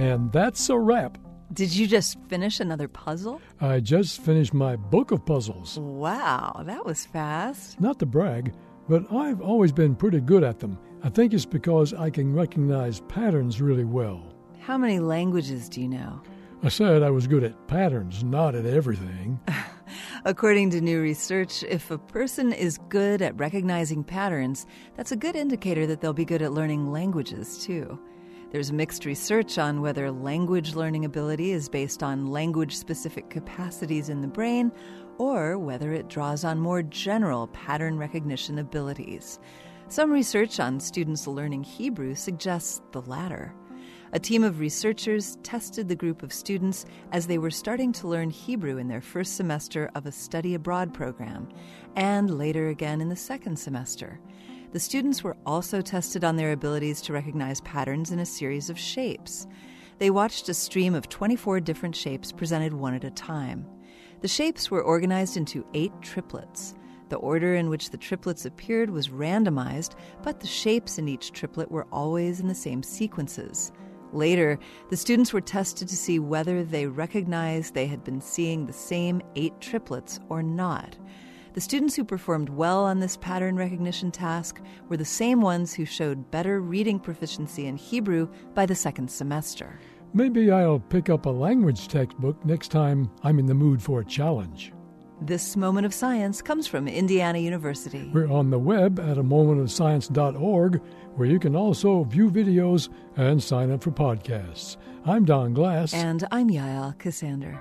And that's a wrap. Did you just finish another puzzle? I just finished my book of puzzles. Wow, that was fast. Not to brag, but I've always been pretty good at them. I think it's because I can recognize patterns really well. How many languages do you know? I said I was good at patterns, not at everything. According to new research, if a person is good at recognizing patterns, that's a good indicator that they'll be good at learning languages too. There's mixed research on whether language learning ability is based on language specific capacities in the brain or whether it draws on more general pattern recognition abilities. Some research on students learning Hebrew suggests the latter. A team of researchers tested the group of students as they were starting to learn Hebrew in their first semester of a study abroad program, and later again in the second semester. The students were also tested on their abilities to recognize patterns in a series of shapes. They watched a stream of 24 different shapes presented one at a time. The shapes were organized into eight triplets. The order in which the triplets appeared was randomized, but the shapes in each triplet were always in the same sequences. Later, the students were tested to see whether they recognized they had been seeing the same eight triplets or not. The students who performed well on this pattern recognition task were the same ones who showed better reading proficiency in Hebrew by the second semester. Maybe I'll pick up a language textbook next time I'm in the mood for a challenge. This moment of science comes from Indiana University. We're on the web at a momentofscience.org, where you can also view videos and sign up for podcasts. I'm Don Glass. And I'm Yael Ksander.